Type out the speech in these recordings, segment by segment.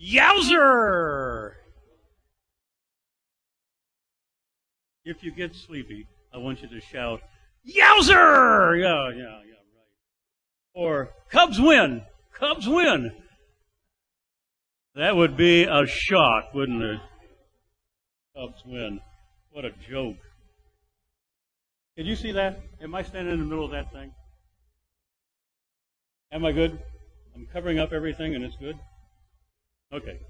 Yowzer! If you get sleepy, I want you to shout, Yowzer! Yeah, yeah, yeah, right. Or, Cubs win! Cubs win! That would be a shock, wouldn't it? Cubs win. What a joke. Can you see that? Am I standing in the middle of that thing? Am I good? I'm covering up everything and it's good? Okay.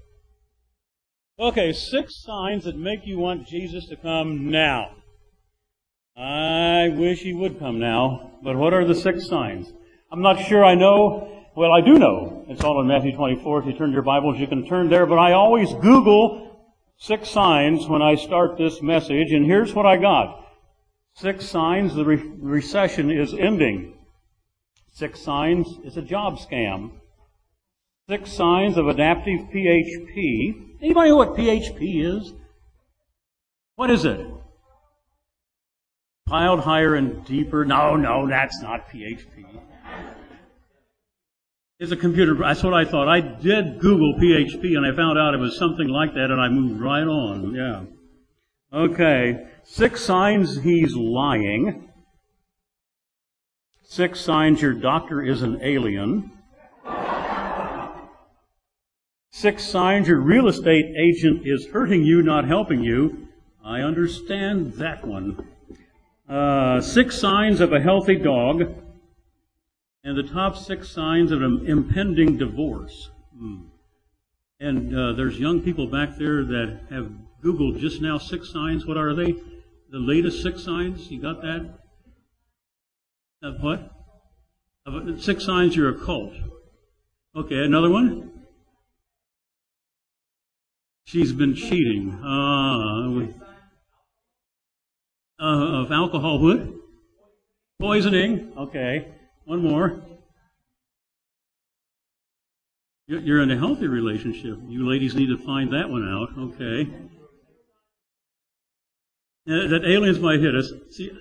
Okay, six signs that make you want Jesus to come now. I wish he would come now, but what are the six signs? I'm not sure I know. Well, I do know. It's all in Matthew 24. If you turn your Bibles, you can turn there, but I always Google six signs when I start this message, and here's what I got. Six signs the re- recession is ending. Six signs it's a job scam. Six signs of adaptive PHP. Anybody know what PHP is? What is it? Piled higher and deeper. No, no, that's not PHP. It's a computer. That's what I thought. I did Google PHP and I found out it was something like that and I moved right on. Yeah. Okay. Six signs he's lying. Six signs your doctor is an alien. Six signs your real estate agent is hurting you, not helping you. I understand that one. Uh, six signs of a healthy dog. And the top six signs of an impending divorce. Hmm. And uh, there's young people back there that have Googled just now six signs. What are they? The latest six signs? You got that? Of what? Six signs you're a cult. Okay, another one? She's been cheating. Uh, uh, of alcohol? Poisoning. Okay. One more. You're in a healthy relationship. You ladies need to find that one out. Okay. Uh, that aliens might hit us. See,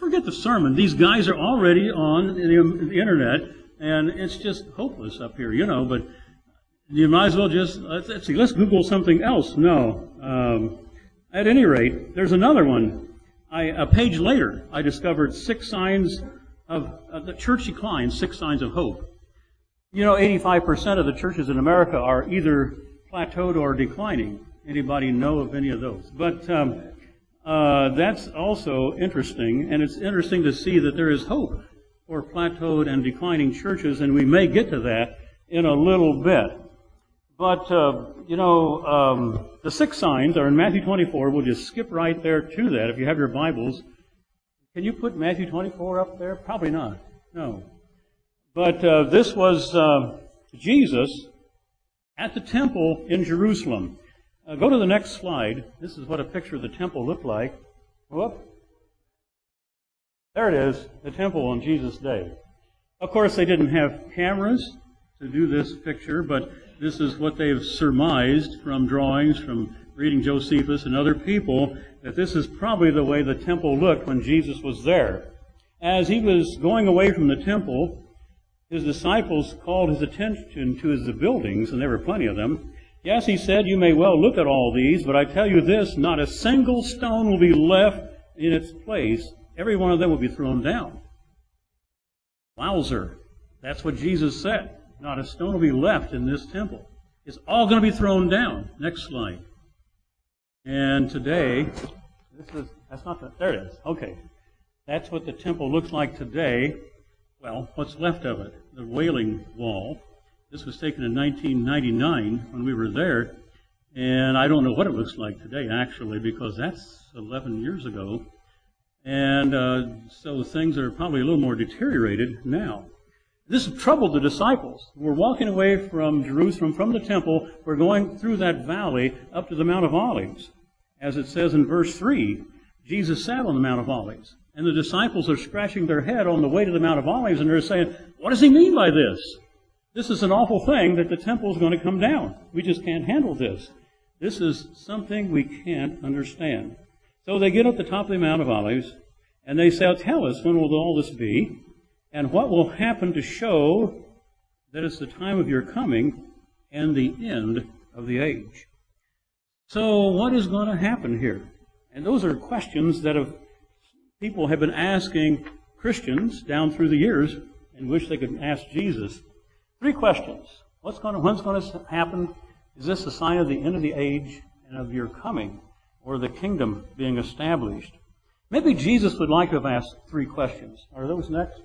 forget the sermon. These guys are already on the internet, and it's just hopeless up here, you know. But you might as well just let's, see. Let's Google something else. No. Um, at any rate, there's another one. I, a page later, I discovered six signs of, of the church decline. Six signs of hope. You know, 85% of the churches in America are either plateaued or declining. Anybody know of any of those? But um, uh, that's also interesting, and it's interesting to see that there is hope for plateaued and declining churches, and we may get to that in a little bit. But, uh, you know, um, the six signs are in Matthew 24. We'll just skip right there to that if you have your Bibles. Can you put Matthew 24 up there? Probably not. No. But uh, this was uh, Jesus at the temple in Jerusalem. Uh, go to the next slide. This is what a picture of the temple looked like. Whoop. There it is, the temple on Jesus' day. Of course, they didn't have cameras to do this picture, but this is what they've surmised from drawings, from reading Josephus and other people, that this is probably the way the temple looked when Jesus was there. As he was going away from the temple, his disciples called his attention to the buildings, and there were plenty of them, Yes, he said, you may well look at all these, but I tell you this, not a single stone will be left in its place. Every one of them will be thrown down. Wowzer. That's what Jesus said. Not a stone will be left in this temple. It's all going to be thrown down. Next slide. And today, this is, that's not the, there it is. Okay. That's what the temple looks like today. Well, what's left of it? The Wailing Wall. This was taken in 1999 when we were there, and I don't know what it looks like today, actually, because that's 11 years ago. And uh, so things are probably a little more deteriorated now. This troubled the disciples. We're walking away from Jerusalem, from the temple. We're going through that valley up to the Mount of Olives. As it says in verse 3, Jesus sat on the Mount of Olives. And the disciples are scratching their head on the way to the Mount of Olives, and they're saying, What does he mean by this? This is an awful thing that the temple is going to come down. We just can't handle this. This is something we can't understand. So they get up the top of the Mount of Olives and they say, Tell us, when will all this be? And what will happen to show that it's the time of your coming and the end of the age. So, what is going to happen here? And those are questions that have, people have been asking Christians down through the years and wish they could ask Jesus. Three questions. What's going to, when's going to happen? Is this a sign of the end of the age and of your coming, or the kingdom being established? Maybe Jesus would like to have asked three questions. Are those next?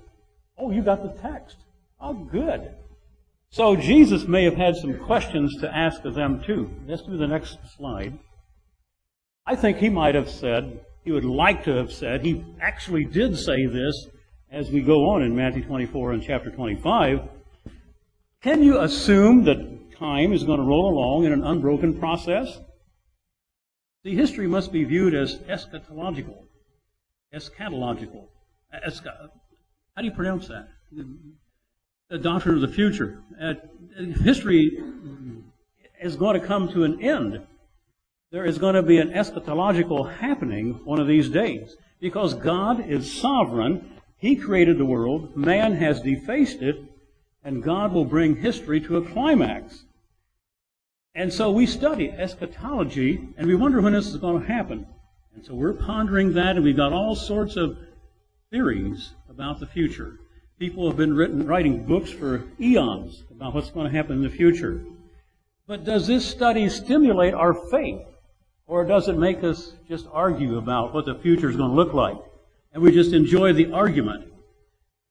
Oh, you got the text. Oh, good. So Jesus may have had some questions to ask of them too. Let's do the next slide. I think he might have said, he would like to have said, he actually did say this as we go on in Matthew 24 and chapter 25. Can you assume that time is going to roll along in an unbroken process? The history must be viewed as eschatological. Eschatological. How do you pronounce that? The doctrine of the future. Uh, history is going to come to an end. There is going to be an eschatological happening one of these days. Because God is sovereign. He created the world. Man has defaced it. And God will bring history to a climax. And so we study eschatology and we wonder when this is going to happen. And so we're pondering that and we've got all sorts of theories about the future. People have been written, writing books for eons about what's going to happen in the future. But does this study stimulate our faith? Or does it make us just argue about what the future is going to look like? And we just enjoy the argument?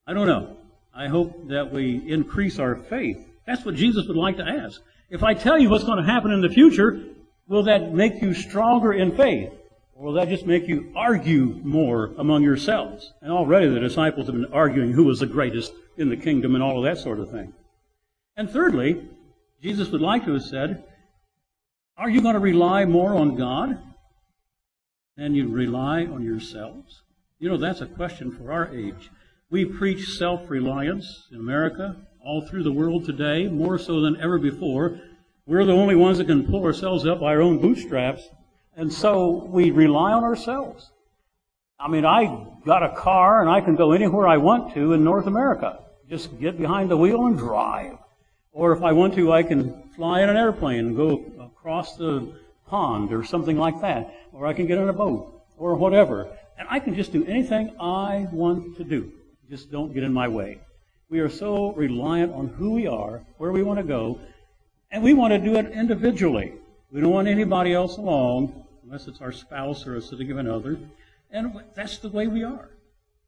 I don't know. I hope that we increase our faith. That's what Jesus would like to ask. If I tell you what's going to happen in the future, will that make you stronger in faith? Or will that just make you argue more among yourselves? And already the disciples have been arguing who was the greatest in the kingdom and all of that sort of thing. And thirdly, Jesus would like to have said, Are you going to rely more on God than you rely on yourselves? You know, that's a question for our age. We preach self reliance in America, all through the world today, more so than ever before. We're the only ones that can pull ourselves up by our own bootstraps. And so we rely on ourselves. I mean, I got a car and I can go anywhere I want to in North America. Just get behind the wheel and drive. Or if I want to, I can fly in an airplane and go across the pond or something like that. Or I can get on a boat or whatever. And I can just do anything I want to do. Just don't get in my way. We are so reliant on who we are, where we want to go, and we want to do it individually. We don't want anybody else along unless it's our spouse or a significant other. And that's the way we are.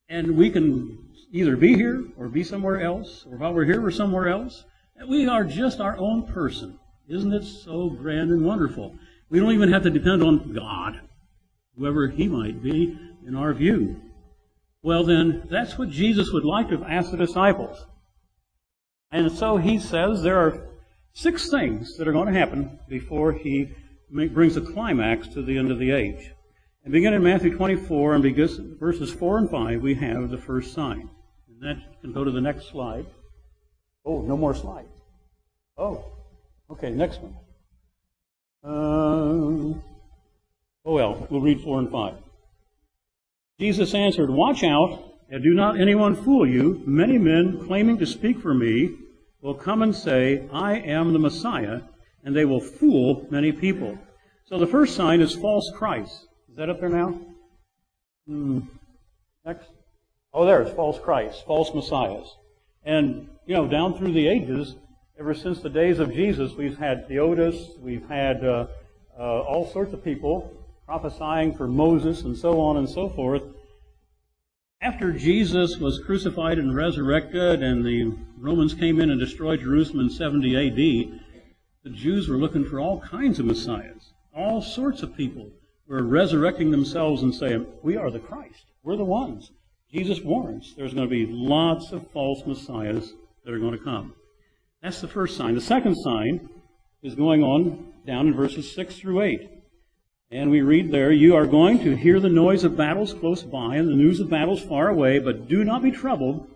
And we can either be here or be somewhere else, or while we're here, we're somewhere else. And we are just our own person. Isn't it so grand and wonderful? We don't even have to depend on God, whoever He might be in our view. Well, then, that's what Jesus would like to have asked the disciples. And so He says there are six things that are going to happen before He brings a climax to the end of the age. And beginning in Matthew 24 and verses 4 and 5, we have the first sign. And that can go to the next slide. Oh, no more slides. Oh, okay, next one. Uh, oh well, we'll read 4 and 5. Jesus answered, Watch out, and do not anyone fool you. Many men claiming to speak for me will come and say, I am the Messiah and they will fool many people. So the first sign is false Christ. Is that up there now? Hmm. Next. Oh, there's false Christ, false messiahs. And, you know, down through the ages, ever since the days of Jesus, we've had Theudas, we've had uh, uh, all sorts of people prophesying for Moses and so on and so forth. After Jesus was crucified and resurrected, and the Romans came in and destroyed Jerusalem in 70 AD, the Jews were looking for all kinds of messiahs. All sorts of people were resurrecting themselves and saying, We are the Christ. We're the ones. Jesus warns there's going to be lots of false messiahs that are going to come. That's the first sign. The second sign is going on down in verses 6 through 8. And we read there, You are going to hear the noise of battles close by and the news of battles far away, but do not be troubled.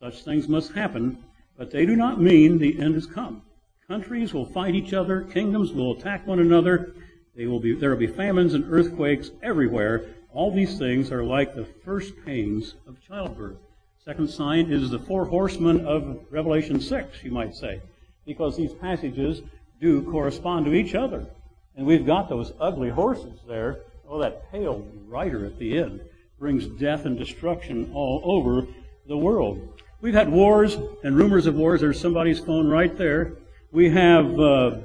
Such things must happen, but they do not mean the end has come. Countries will fight each other, kingdoms will attack one another, there will be famines and earthquakes everywhere. All these things are like the first pains of childbirth. Second sign is the four horsemen of Revelation 6, you might say. because these passages do correspond to each other. And we've got those ugly horses there. Oh, that pale rider at the end brings death and destruction all over the world. We've had wars and rumors of wars. There's somebody's phone right there. We have uh,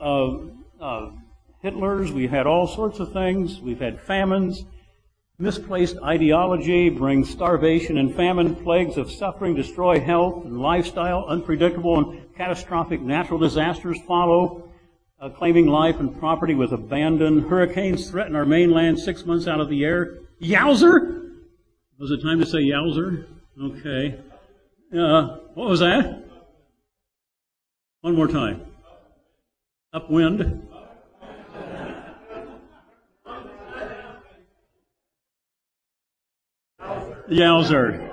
uh, uh, Hitlers. We had all sorts of things. We've had famines. Misplaced ideology brings starvation and famine. Plagues of suffering destroy health and lifestyle. Unpredictable and catastrophic natural disasters follow, uh, claiming life and property with abandon. Hurricanes threaten our mainland six months out of the year. Yowzer! Was it time to say yowzer? Okay. Uh, what was that? One more time. Upwind. Yowzer.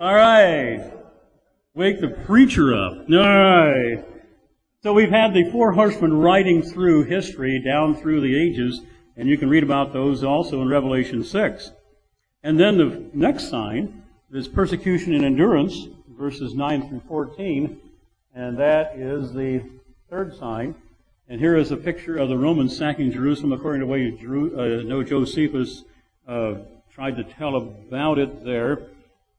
All right. Wake the preacher up. All right. So we've had the four horsemen riding through history down through the ages, and you can read about those also in Revelation 6. And then the next sign is persecution and endurance, verses 9 through 14, and that is the third sign. And here is a picture of the Romans sacking Jerusalem according to the way uh, no Josephus uh, tried to tell about it there.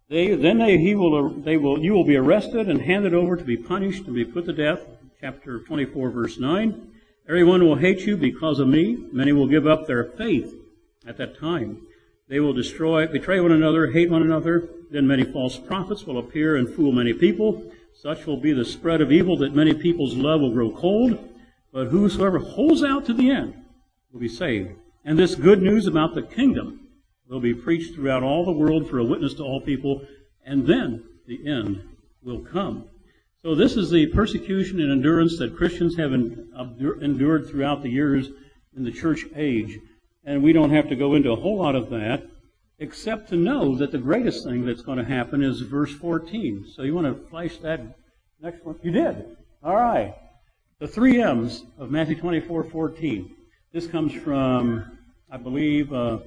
They, then they, he will, they will, you will be arrested and handed over to be punished and be put to death. Chapter 24, verse 9. Everyone will hate you because of me. Many will give up their faith at that time. They will destroy, betray one another, hate one another. Then many false prophets will appear and fool many people. Such will be the spread of evil that many people's love will grow cold. But whosoever holds out to the end will be saved. And this good news about the kingdom will be preached throughout all the world for a witness to all people. And then the end will come. So this is the persecution and endurance that Christians have endured throughout the years in the church age. And we don't have to go into a whole lot of that, except to know that the greatest thing that's going to happen is verse 14. So you want to flash that next one? You did. All right. The three M's of Matthew 24, 14. This comes from, I believe, uh,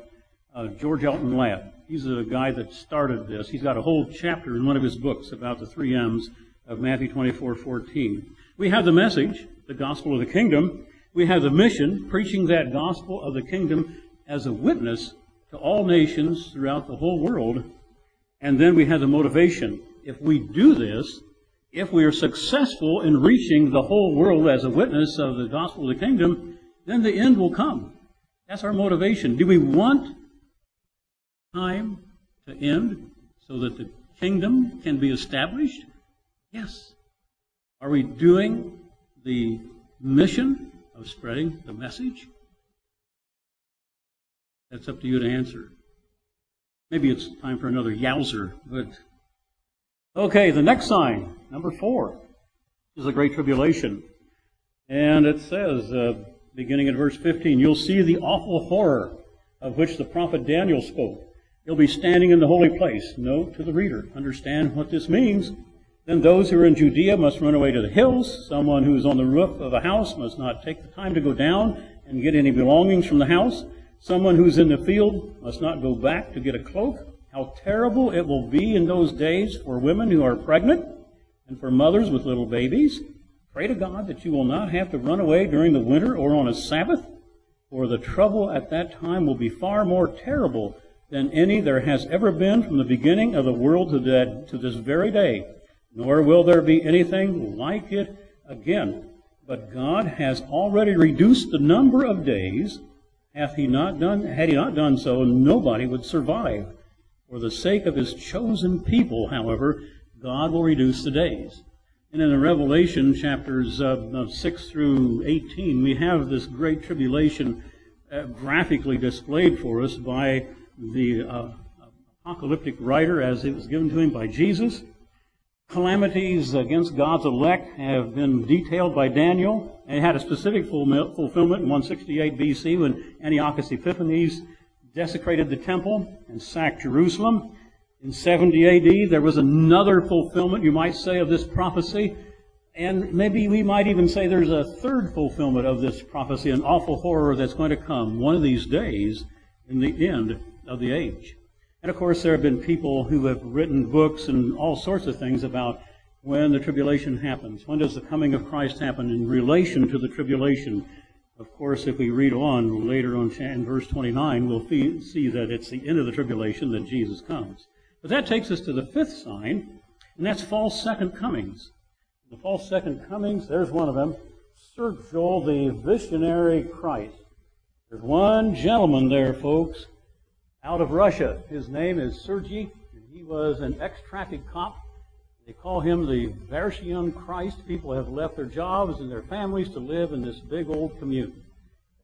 uh, George Elton Ladd. He's a guy that started this. He's got a whole chapter in one of his books about the three M's of Matthew 24, 14. We have the message, the gospel of the kingdom, we have the mission, preaching that gospel of the kingdom as a witness to all nations throughout the whole world. And then we have the motivation. If we do this, if we are successful in reaching the whole world as a witness of the gospel of the kingdom, then the end will come. That's our motivation. Do we want time to end so that the kingdom can be established? Yes. Are we doing the mission of spreading the message? That's up to you to answer. Maybe it's time for another yowzer, but okay, the next sign, number four, is the Great Tribulation. And it says, uh, beginning at verse 15, you'll see the awful horror of which the prophet Daniel spoke. You'll be standing in the holy place. Note to the reader, understand what this means. Then those who are in Judea must run away to the hills. Someone who is on the roof of a house must not take the time to go down and get any belongings from the house. Someone who's in the field must not go back to get a cloak. How terrible it will be in those days for women who are pregnant and for mothers with little babies. Pray to God that you will not have to run away during the winter or on a Sabbath, for the trouble at that time will be far more terrible than any there has ever been from the beginning of the world to, that, to this very day nor will there be anything like it again. But God has already reduced the number of days. Hath he not done, had he not done so, nobody would survive. For the sake of his chosen people, however, God will reduce the days. And in the Revelation chapters uh, 6 through 18, we have this great tribulation uh, graphically displayed for us by the uh, apocalyptic writer as it was given to him by Jesus calamities against God's elect have been detailed by Daniel. It had a specific fulfillment in 168 BC when Antiochus Epiphanes desecrated the temple and sacked Jerusalem. In 70 AD, there was another fulfillment, you might say, of this prophecy. And maybe we might even say there's a third fulfillment of this prophecy, an awful horror that's going to come one of these days in the end of the age. And of course, there have been people who have written books and all sorts of things about when the tribulation happens? When does the coming of Christ happen in relation to the tribulation? Of course, if we read on later on in verse 29, we'll see that it's the end of the tribulation that Jesus comes. But that takes us to the fifth sign, and that's false second comings. The false second comings, there's one of them. Sir Joel, the visionary Christ. There's one gentleman there, folks, out of Russia. His name is Sergei, and he was an ex-traffic cop. They call him the Varshian Christ. People have left their jobs and their families to live in this big old commune.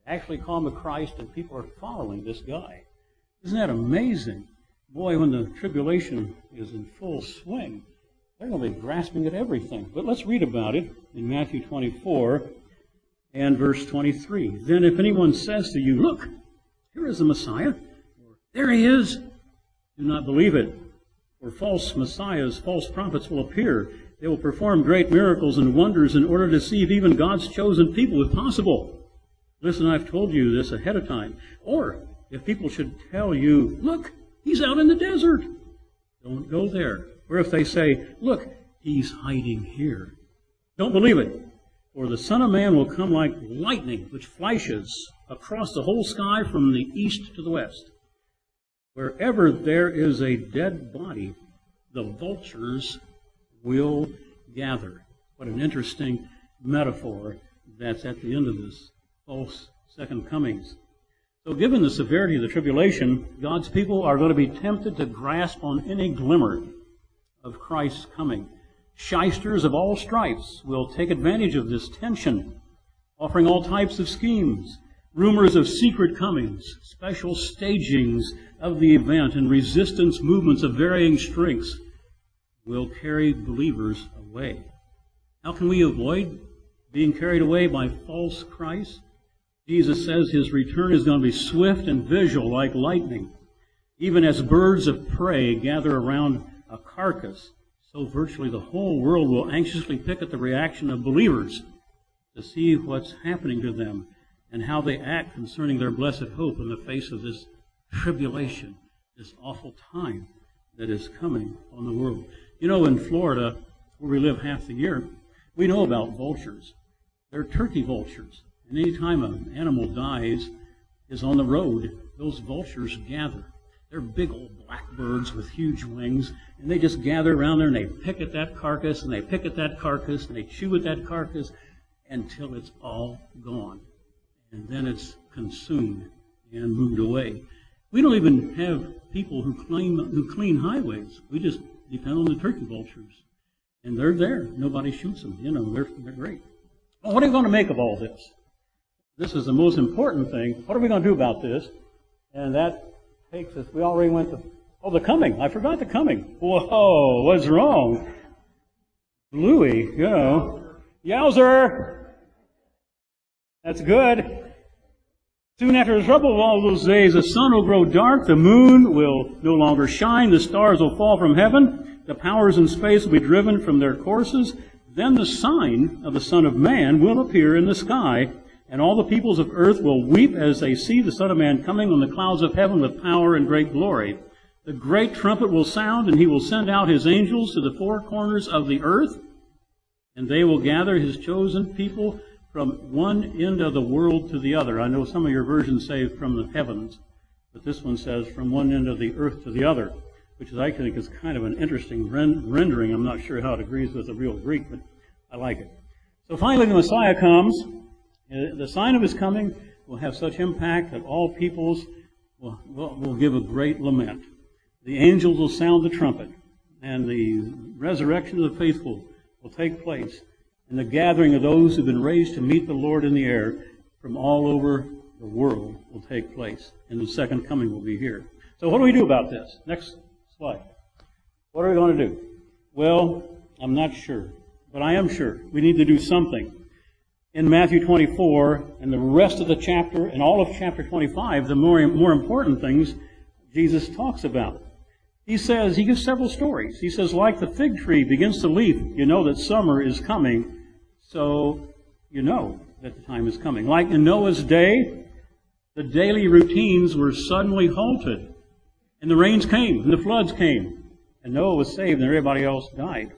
They actually call him a Christ, and people are following this guy. Isn't that amazing? Boy, when the tribulation is in full swing, they're going to be grasping at everything. But let's read about it in Matthew 24 and verse 23. Then if anyone says to you, Look, here is the Messiah, there he is, do not believe it. For false messiahs, false prophets will appear. They will perform great miracles and wonders in order to deceive even God's chosen people if possible. Listen, I've told you this ahead of time. Or if people should tell you, Look, he's out in the desert, don't go there. Or if they say, Look, he's hiding here. Don't believe it. For the Son of Man will come like lightning, which flashes across the whole sky from the east to the west. Wherever there is a dead body, the vultures will gather. What an interesting metaphor that's at the end of this false second comings. So, given the severity of the tribulation, God's people are going to be tempted to grasp on any glimmer of Christ's coming. Shysters of all stripes will take advantage of this tension, offering all types of schemes, rumors of secret comings, special stagings of the event, and resistance movements of varying strengths will carry believers away. How can we avoid being carried away by false Christ? Jesus says his return is going to be swift and visual like lightning. Even as birds of prey gather around a carcass, so virtually the whole world will anxiously pick at the reaction of believers to see what's happening to them and how they act concerning their blessed hope in the face of this tribulation, this awful time that is coming on the world. You know, in Florida, where we live half the year, we know about vultures. They're turkey vultures. And any time an animal dies, is on the road, those vultures gather. They're big old black birds with huge wings, and they just gather around there and they pick at that carcass and they pick at that carcass and they chew at that carcass until it's all gone. And then it's consumed and moved away. We don't even have people who clean who clean highways. We just depend on the turkey vultures, and they're there. Nobody shoots them. You know, they're they're great. Well, what are we going to make of all this? This is the most important thing. What are we going to do about this? And that takes us. We already went to oh the coming. I forgot the coming. Whoa, what's wrong? Louis, you know, yowzer. That's good. Soon after the trouble of all those days, the sun will grow dark, the moon will no longer shine, the stars will fall from heaven, the powers in space will be driven from their courses. Then the sign of the Son of Man will appear in the sky, and all the peoples of earth will weep as they see the Son of Man coming on the clouds of heaven with power and great glory. The great trumpet will sound, and he will send out his angels to the four corners of the earth, and they will gather his chosen people from one end of the world to the other. I know some of your versions say from the heavens, but this one says from one end of the earth to the other, which I think is kind of an interesting rendering. I'm not sure how it agrees with the real Greek, but I like it. So finally, the Messiah comes. Uh, the sign of his coming will have such impact that all peoples will, will, will give a great lament. The angels will sound the trumpet, and the resurrection of the faithful will take place and the gathering of those who've been raised to meet the Lord in the air from all over the world will take place. And the second coming will be here. So what do we do about this? Next slide. What are we going to do? Well, I'm not sure, but I am sure we need to do something. In Matthew 24 and the rest of the chapter and all of chapter 25, the more, more important things Jesus talks about. He says, he gives several stories. He says, like the fig tree begins to leaf, you know that summer is coming so you know that the time is coming. Like in Noah's day, the daily routines were suddenly halted. And the rains came, and the floods came. And Noah was saved, and everybody else died.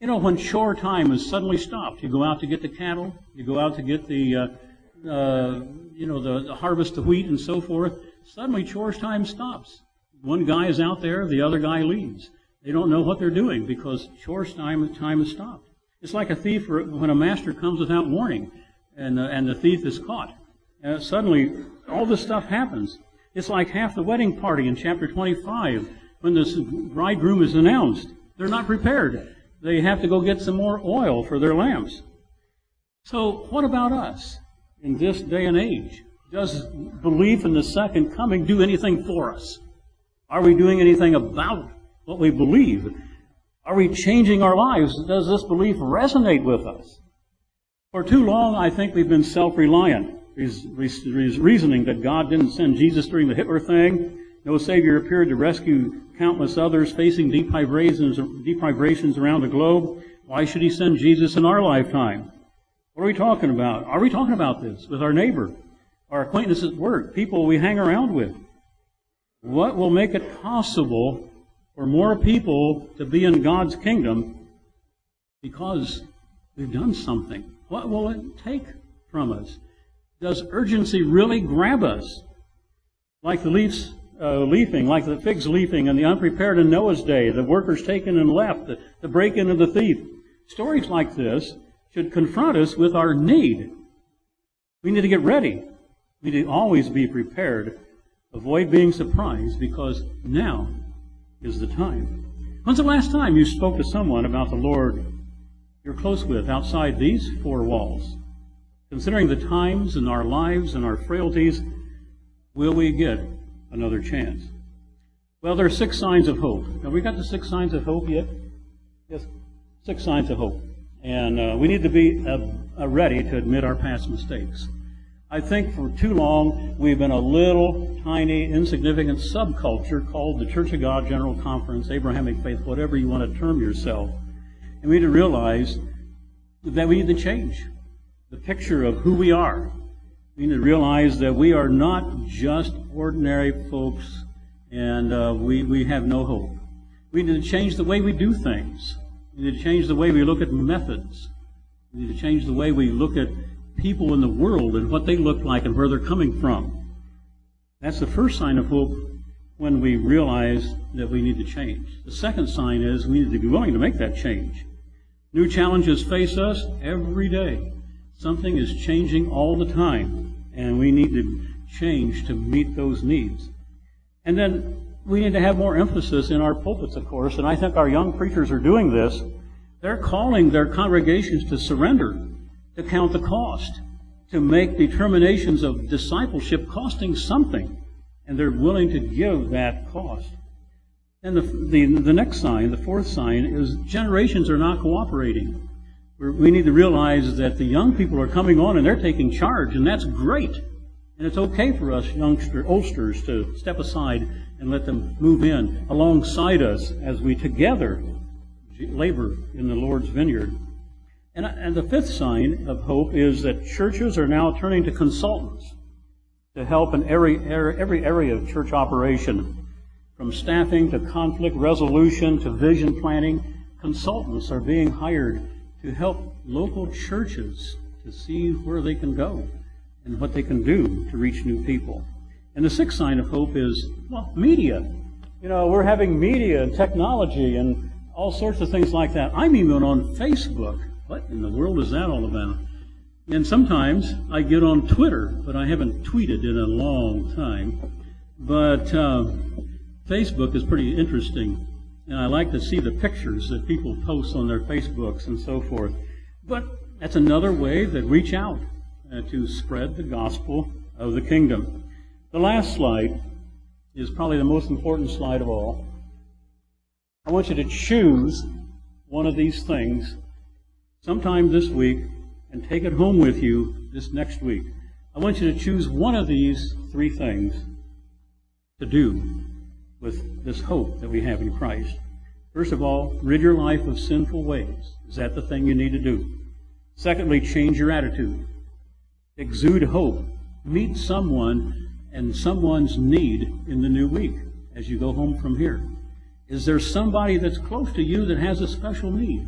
You know, when chore time is suddenly stopped, you go out to get the cattle, you go out to get the, uh, uh, you know, the, the harvest of wheat and so forth. Suddenly, chores time stops. One guy is out there, the other guy leaves. They don't know what they're doing because chores time time is stopped. It's like a thief when a master comes without warning, and uh, and the thief is caught. Uh, suddenly, all this stuff happens. It's like half the wedding party in chapter 25 when the bridegroom is announced. They're not prepared. They have to go get some more oil for their lamps. So, what about us in this day and age? Does belief in the second coming do anything for us? Are we doing anything about what we believe? Are we changing our lives? Does this belief resonate with us? For too long, I think we've been self-reliant, reasoning that God didn't send Jesus during the Hitler thing. No Savior appeared to rescue countless others facing deprivations around the globe. Why should He send Jesus in our lifetime? What are we talking about? Are we talking about this with our neighbor, our acquaintances at work, people we hang around with? What will make it possible for more people to be in God's kingdom because we've done something? What will it take from us? Does urgency really grab us? Like the leaves uh, leafing, like the figs leafing and the unprepared in Noah's day, the workers taken and left, the, the break in of the thief. Stories like this should confront us with our need. We need to get ready. We need to always be prepared Avoid being surprised because now is the time. When's the last time you spoke to someone about the Lord you're close with outside these four walls? Considering the times in our lives and our frailties, will we get another chance? Well, there are six signs of hope. Have we got the six signs of hope yet? Yes, six signs of hope. And uh, we need to be uh, uh, ready to admit our past mistakes. I think for too long we've been a little tiny, insignificant subculture called the Church of God General Conference, Abrahamic Faith, whatever you want to term yourself. And we need to realize that we need to change the picture of who we are. We need to realize that we are not just ordinary folks and uh, we, we have no hope. We need to change the way we do things. We need to change the way we look at methods. We need to change the way we look at people in the world and what they look like and where they're coming from. That's the first sign of hope when we realize that we need to change. The second sign is we need to be willing to make that change. New challenges face us every day. Something is changing all the time, and we need to change to meet those needs. And then we need to have more emphasis in our pulpits, of course, and I think our young preachers are doing this. They're calling their congregations to surrender to count the cost, to make determinations of discipleship costing something, and they're willing to give that cost. And the, the, the next sign, the fourth sign, is generations are not cooperating. We need to realize that the young people are coming on and they're taking charge, and that's great. And it's okay for us youngster, oldsters to step aside and let them move in alongside us as we together labor in the Lord's vineyard. And, and the fifth sign of hope is that churches are now turning to consultants to help in every, every area of church operation. From staffing to conflict resolution to vision planning, consultants are being hired to help local churches to see where they can go and what they can do to reach new people. And the sixth sign of hope is, well, media. You know, we're having media and technology and all sorts of things like that. I'm even on Facebook what in the world is that all about? And sometimes I get on Twitter, but I haven't tweeted in a long time. But uh, Facebook is pretty interesting, and I like to see the pictures that people post on their Facebooks and so forth. But that's another way that reach out uh, to spread the gospel of the kingdom. The last slide is probably the most important slide of all. I want you to choose one of these things sometime this week and take it home with you this next week. I want you to choose one of these three things to do with this hope that we have in Christ. First of all, rid your life of sinful ways. Is that the thing you need to do? Secondly, change your attitude. Exude hope. Meet someone and someone's need in the new week as you go home from here. Is there somebody that's close to you that has a special need?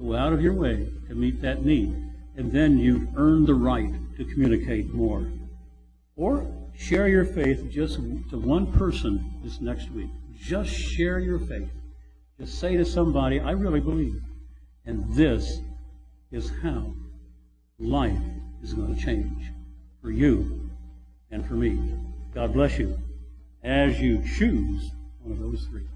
Go out of your way to meet that need. And then you've earned the right to communicate more. Or share your faith just to one person this next week. Just share your faith. Just say to somebody, I really believe. And this is how life is going to change for you and for me. God bless you as you choose one of those three.